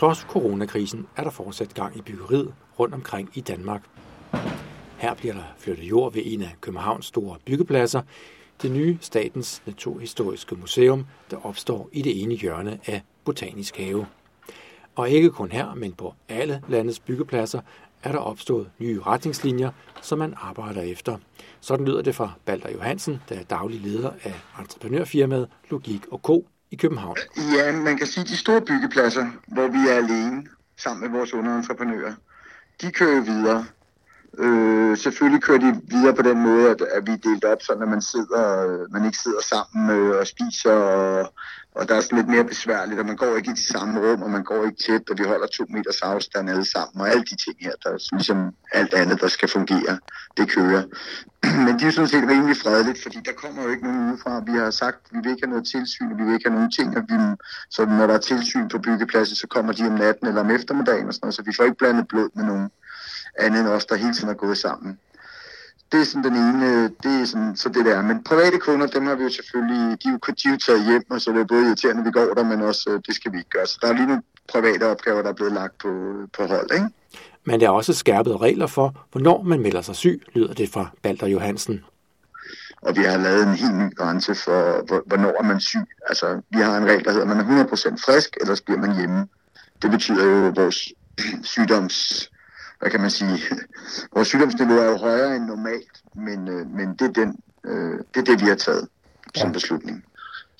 trods coronakrisen er der fortsat gang i byggeriet rundt omkring i Danmark. Her bliver der flyttet jord ved en af Københavns store byggepladser, det nye Statens Naturhistoriske Museum, der opstår i det ene hjørne af Botanisk Have. Og ikke kun her, men på alle landets byggepladser er der opstået nye retningslinjer, som man arbejder efter. Sådan lyder det fra Balder Johansen, der er daglig leder af entreprenørfirmaet Logik og Co i København. Ja, man kan sige, at de store byggepladser, hvor vi er alene sammen med vores underentreprenører, de kører videre. Øh, selvfølgelig kører de videre på den måde, at, at vi er delt op, så når man, sidder, man ikke sidder sammen øh, og spiser, og, og der er sådan lidt mere besværligt, og man går ikke i de samme rum, og man går ikke tæt, og vi holder to meters afstand alle sammen, og alle de ting her, der er ligesom alt andet, der skal fungere, det kører. Men det er sådan set rimelig fredeligt, fordi der kommer jo ikke nogen udefra. Vi har sagt, at vi vil ikke have noget tilsyn, og vi vil ikke have nogen ting, og vi, så når der er tilsyn på byggepladsen, så kommer de om natten eller om eftermiddagen og sådan noget, så vi får ikke blandet blod med nogen andet end os, der hele tiden er gået sammen. Det er sådan den ene, det er sådan, så det der. Men private kunder, dem har vi jo selvfølgelig, de er jo, de er jo taget hjem, og så det er både irriterende, at vi går der, men også, øh, det skal vi ikke gøre. Så der er lige nogle private opgaver, der er blevet lagt på, på hold, ikke? Men der er også skærpede regler for, hvornår man melder sig syg, lyder det fra Balder Johansen. Og vi har lavet en helt ny grænse for, hvornår er man syg. Altså, vi har en regel, der hedder, at man er 100% frisk, ellers bliver man hjemme. Det betyder jo, at vores sygdoms hvad kan man sige, vores sygdomsniveau er jo højere end normalt, men, øh, men det, er den, øh, det er det, vi har taget som beslutning.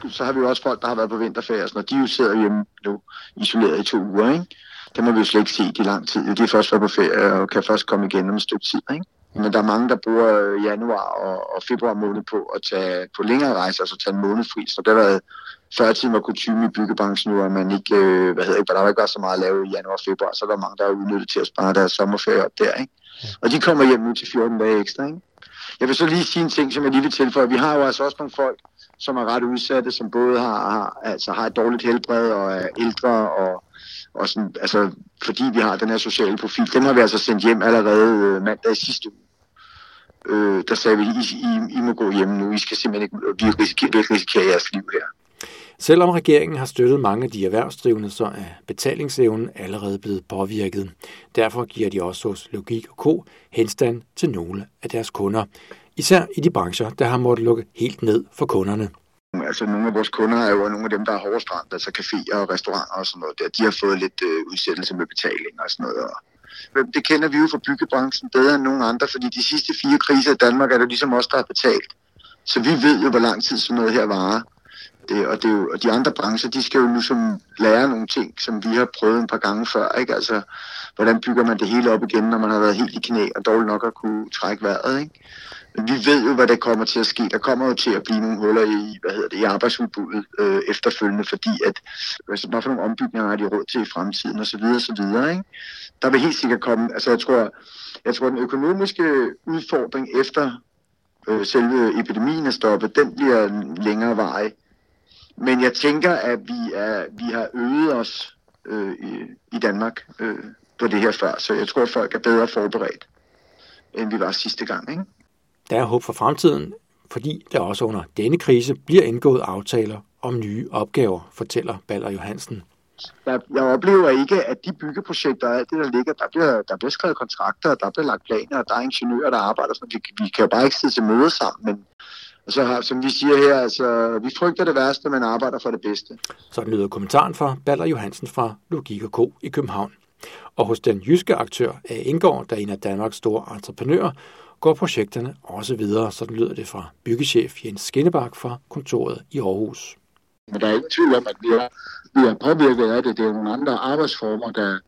Så har vi jo også folk, der har været på vinterferie, og de jo sidder hjemme nu, isoleret i to uger, ikke? Det må vi jo slet ikke se i lang tid. De har først været på ferie og kan først komme igen om et stykke tid, ikke? Men der er mange, der bruger øh, januar og, og februar måned på at tage på længere rejser, altså tage en måned fri. Så det har været 40 timer kutume i byggebranchen nu, at man ikke, øh, hvad hedder ikke, der var ikke så meget at lave i januar og februar, så der er mange, der er udnyttet til at spare deres sommerferie op der, ikke? Og de kommer hjem nu til 14 dage ekstra, ikke? Jeg vil så lige sige en ting, som jeg lige vil tilføje. Vi har jo altså også nogle folk, som er ret udsatte, som både har, har, altså har et dårligt helbred og er ældre og og sådan, altså, fordi vi har den her sociale profil, den har vi altså sendt hjem allerede øh, mandag i sidste uge. Øh, der sagde vi, I, I, I må gå hjem nu, I skal simpelthen ikke, vi risikerer, vi risikerer jeres liv her. Selvom regeringen har støttet mange af de erhvervsdrivende, så er betalingsevnen allerede blevet påvirket. Derfor giver de også hos Logik og Co. henstand til nogle af deres kunder. Især i de brancher, der har måttet lukke helt ned for kunderne. Altså nogle af vores kunder er jo nogle af dem, der er hårdest ramt, altså caféer og restauranter og sådan noget der. De har fået lidt øh, udsættelse med betaling og sådan noget. Og det kender vi jo fra byggebranchen bedre end nogen andre, fordi de sidste fire kriser i Danmark er det ligesom os, der har betalt. Så vi ved jo, hvor lang tid sådan noget her varer. Det, og, det er jo, og de andre brancher, de skal jo nu som lære nogle ting, som vi har prøvet en par gange før. Ikke? Altså, hvordan bygger man det hele op igen, når man har været helt i knæ og dårligt nok at kunne trække vejret. Ikke? Vi ved jo, hvad der kommer til at ske. Der kommer jo til at blive nogle huller i, hvad hedder det, i arbejdsudbuddet øh, efterfølgende, fordi at, altså, hvad for nogle ombygninger har de råd til i fremtiden, og så videre, og så videre. Ikke? Der vil helt sikkert komme, altså jeg tror, jeg tror, den økonomiske udfordring efter øh, selve epidemien er stoppet, den bliver længere vej. Men jeg tænker, at vi, er, vi har øget os øh, i, i Danmark øh, på det her før, så jeg tror, at folk er bedre forberedt, end vi var sidste gang. Ikke? Der er håb for fremtiden, fordi der også under denne krise bliver indgået aftaler om nye opgaver, fortæller Baller Johansen. Jeg, jeg oplever ikke, at de byggeprojekter og alt det, der ligger, der bliver, der bliver skrevet kontrakter, der bliver lagt planer, og der er ingeniører, der arbejder. Så vi, vi kan jo bare ikke sidde til møde sammen, men og så har, som vi siger her, altså, vi frygter det værste, men arbejder for det bedste. Sådan lyder kommentaren fra Baller Johansen fra Logik og Co. i København. Og hos den jyske aktør A. Indgård, der er en af Danmarks store entreprenører, går projekterne også videre. Sådan lyder det fra byggechef Jens Skinnebak fra kontoret i Aarhus. Men der er ingen tvivl om, at vi er, vi er påvirket af det. Det er nogle andre arbejdsformer, der,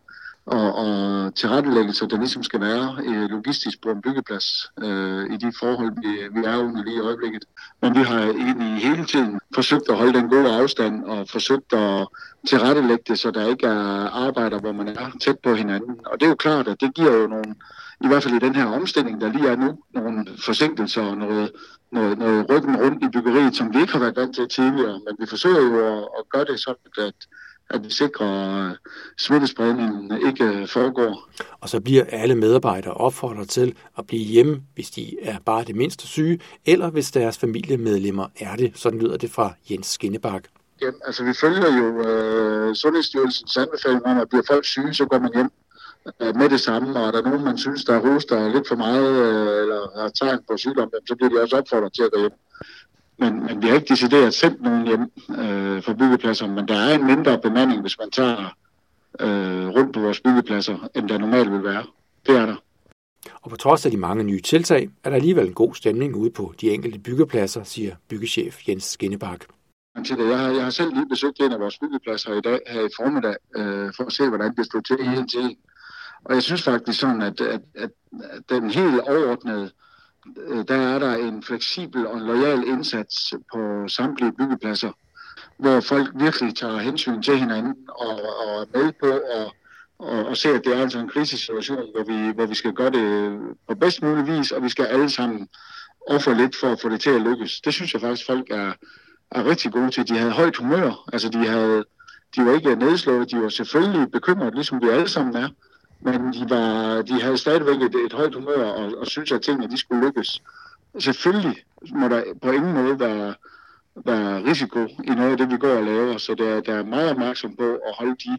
og, og tilrettelæggelser, der ligesom skal være øh, logistisk på en byggeplads øh, i de forhold, vi, vi er under lige i øjeblikket. Men vi har egentlig hele tiden forsøgt at holde den gode afstand og forsøgt at tilrettelægge det, så der ikke er arbejder, hvor man er tæt på hinanden. Og det er jo klart, at det giver jo nogle, i hvert fald i den her omstilling, der lige er nu, nogle forsinkelser og noget, noget, noget ryggen rundt i byggeriet, som vi ikke har været vant til tidligere. Men vi forsøger jo at, at gøre det sådan, at at vi sikrer, at smittespredningen ikke foregår. Og så bliver alle medarbejdere opfordret til at blive hjemme, hvis de er bare det mindste syge, eller hvis deres familiemedlemmer er det. Sådan lyder det fra Jens Skinnebak. hjem. Altså vi følger jo øh, Sundhedsstyrelsens anbefaling om, at bliver folk syge, så går man hjem øh, med det samme, og er der nogen, man synes, der hoster lidt for meget, øh, eller har tegn på sygdom, så bliver de også opfordret til at gå hjem. Men, men vi har ikke decideret sendt nogen hjem øh, for byggepladser, men der er en mindre bemanding, hvis man tager øh, rundt på vores byggepladser, end der normalt vil være. Det er der. Og på trods af de mange nye tiltag, er der alligevel en god stemning ude på de enkelte byggepladser, siger byggechef Jens Skinnebak. Jeg har, jeg har selv lige besøgt en af vores byggepladser i dag, her i formiddag, øh, for at se, hvordan det stod til en til en. Og jeg synes faktisk sådan, at, at, at, den helt overordnede, øh, der er der en fleksibel og lojal indsats på samtlige byggepladser, hvor folk virkelig tager hensyn til hinanden og, og er med på og, og, og ser, at det er altså en krisesituation, hvor vi, hvor vi skal gøre det på bedst mulig vis, og vi skal alle sammen ofre lidt for at få det til at lykkes. Det synes jeg faktisk, folk er, er rigtig gode til. De havde højt humør, altså de, havde, de var ikke nedslået, de var selvfølgelig bekymret, ligesom vi alle sammen er, men de, var, de havde stadigvæk et, et højt humør og, og synes, at tingene de skulle lykkes. Selvfølgelig må der på ingen måde være, være risiko i noget af det, vi går og laver, så der, der er meget opmærksom på at holde de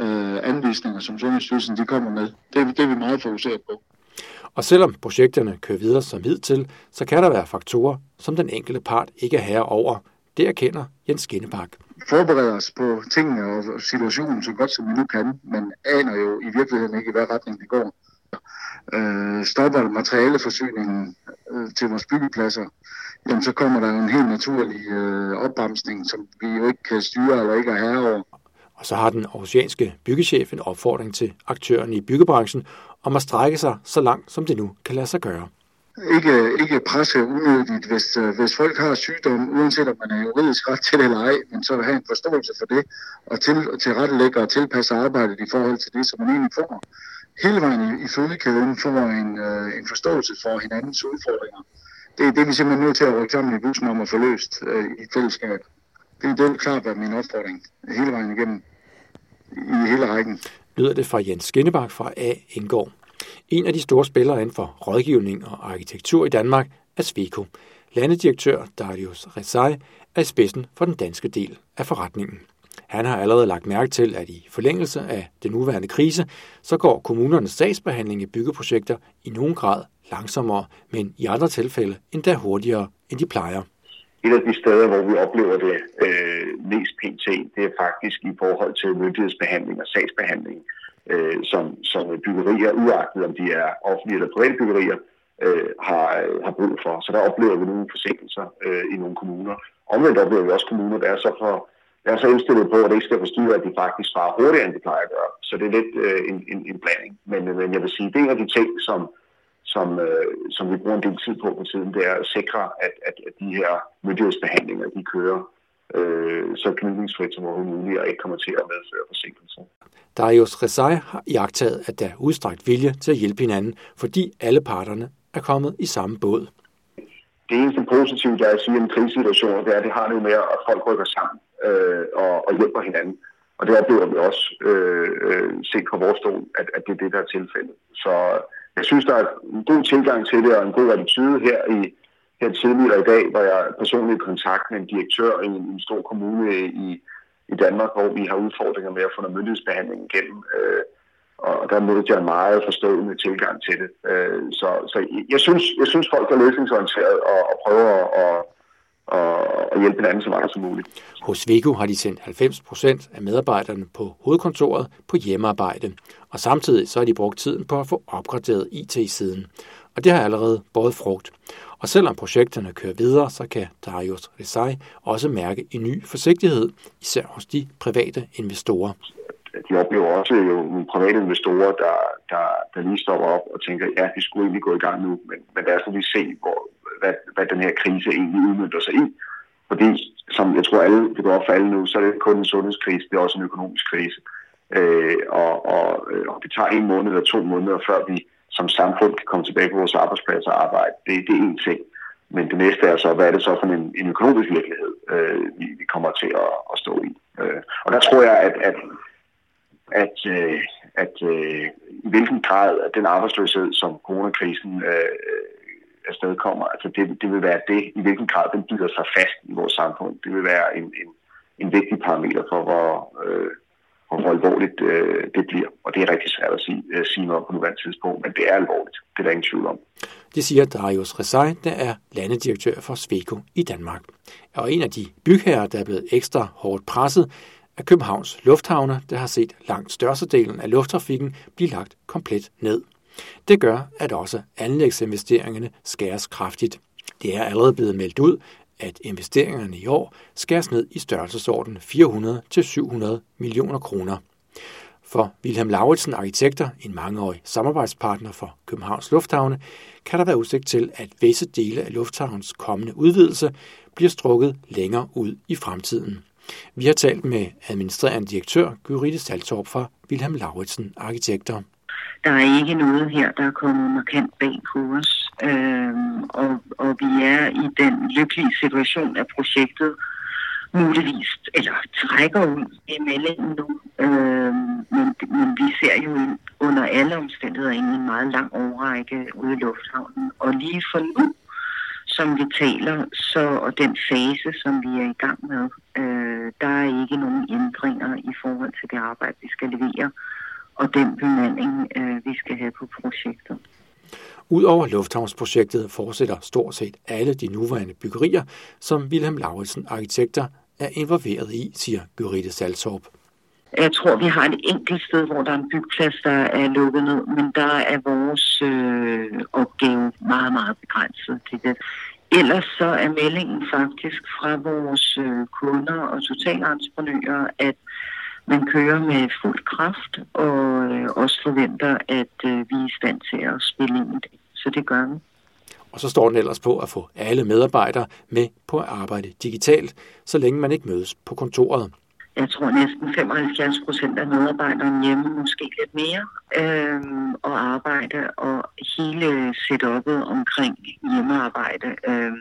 øh, anvisninger, som Sundhedsstyrelsen de kommer med. Det, det er vi meget fokuseret på. Og selvom projekterne kører videre som hidtil, så kan der være faktorer, som den enkelte part ikke er herre over. Det erkender Jens Skinnepark. Forbereder os på tingene og situationen så godt som vi nu kan, men aner jo i virkeligheden ikke, hvad retning det går. Øh, stopper materialeforsyningen øh, til vores byggepladser, jamen så kommer der en helt naturlig øh, opbremsning, som vi jo ikke kan styre eller ikke er herre over. Og så har den aarhusianske byggechef en opfordring til aktørerne i byggebranchen om at strække sig så langt, som det nu kan lade sig gøre. Ikke, ikke presse unødigt, hvis, øh, hvis folk har sygdom, uanset om man er juridisk ret til eller ej, men så have en forståelse for det, og til, tilrettelægge og tilpasse arbejdet i forhold til det, som man egentlig får. Hele vejen i, i fødekæden får en, øh, en forståelse for hinandens udfordringer. Det, det vi simpelthen nødt til at rykke sammen i bussen om at få løst øh, i fællesskab. Det, det vil klart være min opfordring hele vejen igennem i hele rækken. Lyder det fra Jens Skinnebak fra A. Indgård. En af de store spillere inden for rådgivning og arkitektur i Danmark er Sveko. Landedirektør Darius Rezai er i spidsen for den danske del af forretningen. Han har allerede lagt mærke til, at i forlængelse af den nuværende krise, så går kommunernes sagsbehandling i byggeprojekter i nogen grad langsommere, men i andre tilfælde endda hurtigere, end de plejer et af de steder, hvor vi oplever det øh, mest pt., det er faktisk i forhold til myndighedsbehandling og sagsbehandling, øh, som, som byggerier, uagtet om de er offentlige eller private byggerier, øh, har, øh, har brug for. Så der oplever vi nogle forsinkelser øh, i nogle kommuner. Omvendt oplever vi også kommuner, der er så for jeg er så indstillet på, at det ikke skal forstyrre, at de faktisk svarer hurtigere, end de plejer at gøre. Så det er lidt øh, en, en, en blanding. Men, øh, men jeg vil sige, det er en af de ting, som, som, øh, som vi bruger en del tid på på tiden, det er at sikre, at, at, at de her myndighedsbehandlinger, de kører øh, så gnidningsfrit som overhovedet muligt, og ikke kommer til at medføre forsinkelser. Darius Rezai har iagtaget, at der er udstrakt vilje til at hjælpe hinanden, fordi alle parterne er kommet i samme båd. Det eneste positive, der er at sige om krisesituationer, det er, at det har noget med, at folk rykker sammen øh, og, og hjælper hinanden. Og det oplever vi også øh, øh, set fra vores stol, at, at det er det, der er tilfældet. Så jeg synes, der er en god tilgang til det, og en god attitude her i her tidligere i dag, hvor jeg personligt i kontakt med en direktør i en, en stor kommune i, i Danmark, hvor vi har udfordringer med at få noget myndighedsbehandling igennem. Øh, og der mødte jeg en meget forstående tilgang til det. Øh, så så jeg, synes, jeg synes, folk er løsningsorienteret og, og prøver at, og, hjælpe hinanden så meget som muligt. Hos Vigo har de sendt 90 procent af medarbejderne på hovedkontoret på hjemmearbejde, og samtidig så har de brugt tiden på at få opgraderet IT-siden. Og det har allerede båret frugt. Og selvom projekterne kører videre, så kan Darius Resai også mærke en ny forsigtighed, især hos de private investorer. De oplever også jo nogle private investorer, der, der, der lige stopper op og tænker, ja, vi skulle egentlig gå i gang nu, men, men der skal vi se, hvor, hvad, hvad den her krise egentlig udmyndter sig i. Fordi, som jeg tror alle, det går op for alle nu, så er det kun en sundhedskrise, det er også en økonomisk krise. Øh, og, og, øh, og det tager en måned eller to måneder, før vi som samfund kan komme tilbage på vores arbejdsplads og arbejde. Det, det er en ting. Men det næste er så, hvad er det så for en, en økonomisk virkelighed, øh, vi, vi kommer til at, at stå i. Øh, og der tror jeg, at, at, at, øh, at øh, i hvilken grad at den arbejdsløshed, som coronakrisen øh, øh afstedkommer. Altså det, det vil være det, i hvilken grad den bygger sig fast i vores samfund. Det vil være en, en, en vigtig parameter for, hvor, øh, hvor alvorligt øh, det bliver. Og det er rigtig svært at sige, øh, sige noget på nuværende tidspunkt, men det er alvorligt. Det er der ingen tvivl om. Det siger Darius Resaj, der er landedirektør for Sveko i Danmark. Og en af de bygherrer, der er blevet ekstra hårdt presset, er Københavns Lufthavne, der har set langt størstedelen af lufttrafikken blive lagt komplet ned. Det gør, at også anlægsinvesteringerne skæres kraftigt. Det er allerede blevet meldt ud, at investeringerne i år skæres ned i størrelsesorden 400-700 millioner kroner. For Wilhelm Lauritsen Arkitekter, en mangeårig samarbejdspartner for Københavns Lufthavne, kan der være udsigt til, at visse dele af lufthavns kommende udvidelse bliver strukket længere ud i fremtiden. Vi har talt med administrerende direktør Gyrite Saltorp fra Wilhelm Lauritsen Arkitekter. Der er ikke noget her, der er kommet markant bag på os, øh, og, og vi er i den lykkelige situation at projektet, muligvis, eller trækker ud i meldingen nu. Øh, men, men vi ser jo under alle omstændigheder en meget lang overrække ude i lufthavnen. Og lige for nu, som vi taler, så, og den fase, som vi er i gang med, øh, der er ikke nogen ændringer i forhold til det arbejde, vi skal levere, og den bemanding, øh, vi skal have på projektet. Udover lufthavnsprojektet fortsætter stort set alle de nuværende byggerier, som Wilhelm Lauritsen Arkitekter er involveret i, siger Gyrite Salsorp. Jeg tror, vi har et enkelt sted, hvor der er en byggeplads, der er lukket ned, men der er vores øh, opgave meget, meget begrænset til det. Ellers så er meldingen faktisk fra vores øh, kunder og totalentreprenører, at man kører med fuld kraft og øh, også forventer, at øh, vi er i stand til at spille ind i det. Så det gør vi. Og så står den ellers på at få alle medarbejdere med på at arbejde digitalt, så længe man ikke mødes på kontoret. Jeg tror næsten 75 procent af medarbejderne hjemme, måske lidt mere, øh, og arbejde og hele setupet omkring hjemmearbejde. Øh,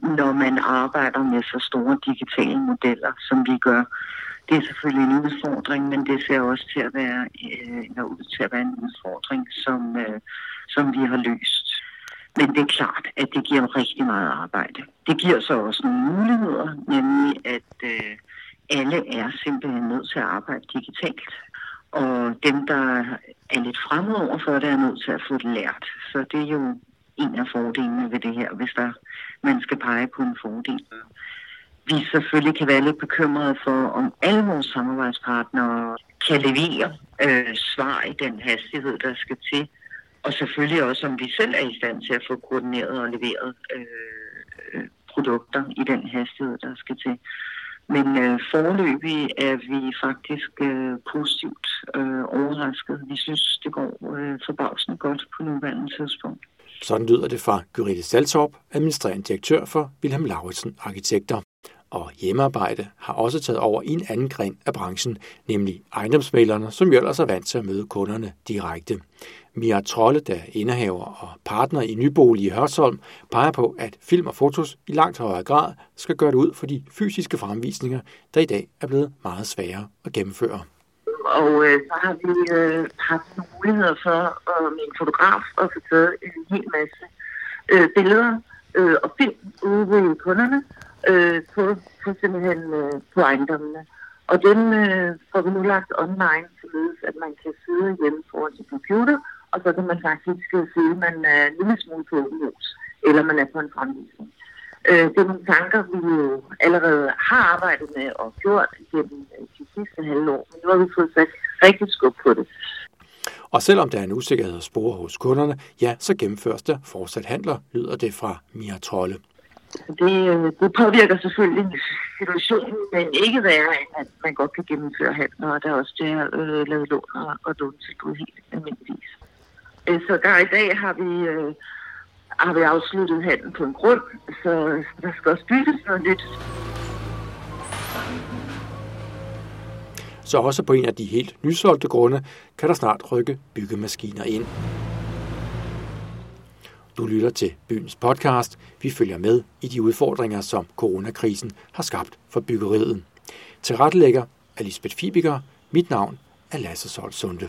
når man arbejder med så store digitale modeller, som vi gør, det er selvfølgelig en udfordring, men det ser også til at være, øh, ud til at være en udfordring, som, øh, som vi har løst. Men det er klart, at det giver rigtig meget arbejde. Det giver så også nogle muligheder, nemlig at øh, alle er simpelthen nødt til at arbejde digitalt. Og dem, der er lidt fremover for det, er nødt til at få det lært. Så det er jo en af fordelene ved det her, hvis der, man skal pege på en fordel. Vi selvfølgelig kan være lidt bekymrede for, om alle vores samarbejdspartnere kan levere øh, svar i den hastighed, der skal til og selvfølgelig også, om vi selv er i stand til at få koordineret og leveret øh, øh produkter i den hastighed, der skal til. Men øh, forløbig er vi faktisk øh, positivt øh, overrasket. Vi synes, det går øh, forbavsende godt på nuværende tidspunkt. Sådan lyder det fra Gyrite Saltorp, administrerende direktør for Wilhelm Lauritsen Arkitekter og hjemmearbejde har også taget over i en anden gren af branchen, nemlig ejendomsmælerne, som jo ellers er vant til at møde kunderne direkte. Mia Trolle, der er indehaver og partner i Nybolig i Hørsholm, peger på, at film og fotos i langt højere grad skal gøre det ud for de fysiske fremvisninger, der i dag er blevet meget sværere at gennemføre. Og øh, så har vi øh, haft muligheder for øh, min en fotograf at få taget en hel masse øh, billeder øh, og film ude ved kunderne, øh, på, på simpelthen øh, på ejendommene. Og dem øh, får vi nu lagt online, således at man kan sidde hjemme foran sin computer, og så kan man faktisk øh, sige, at man er en lille smule på hus, eller man er på en fremvisning. Øh, det er nogle tanker, vi jo allerede har arbejdet med og gjort gennem øh, de sidste halvår, men nu har vi fået sat rigtig skub på det. Og selvom der er en usikkerhed at spore hos kunderne, ja, så gennemføres der fortsat handler, lyder det fra Mia Trolle. Det, øh, det påvirker selvfølgelig situationen, men ikke værre end, at man godt kan gennemføre handler, og der er også det at øh, lave lån og, og lånetilbud helt almindeligvis. Øh, så der i dag har vi, øh, har vi afsluttet handlen på en grund, så der skal også bygges noget nyt. Så også på en af de helt nysolgte grunde kan der snart rykke byggemaskiner ind. Du lytter til Byens podcast. Vi følger med i de udfordringer, som coronakrisen har skabt for byggeriet. Til rettelægger er Lisbeth Fibiger. Mit navn er Lasse Sol Sunde.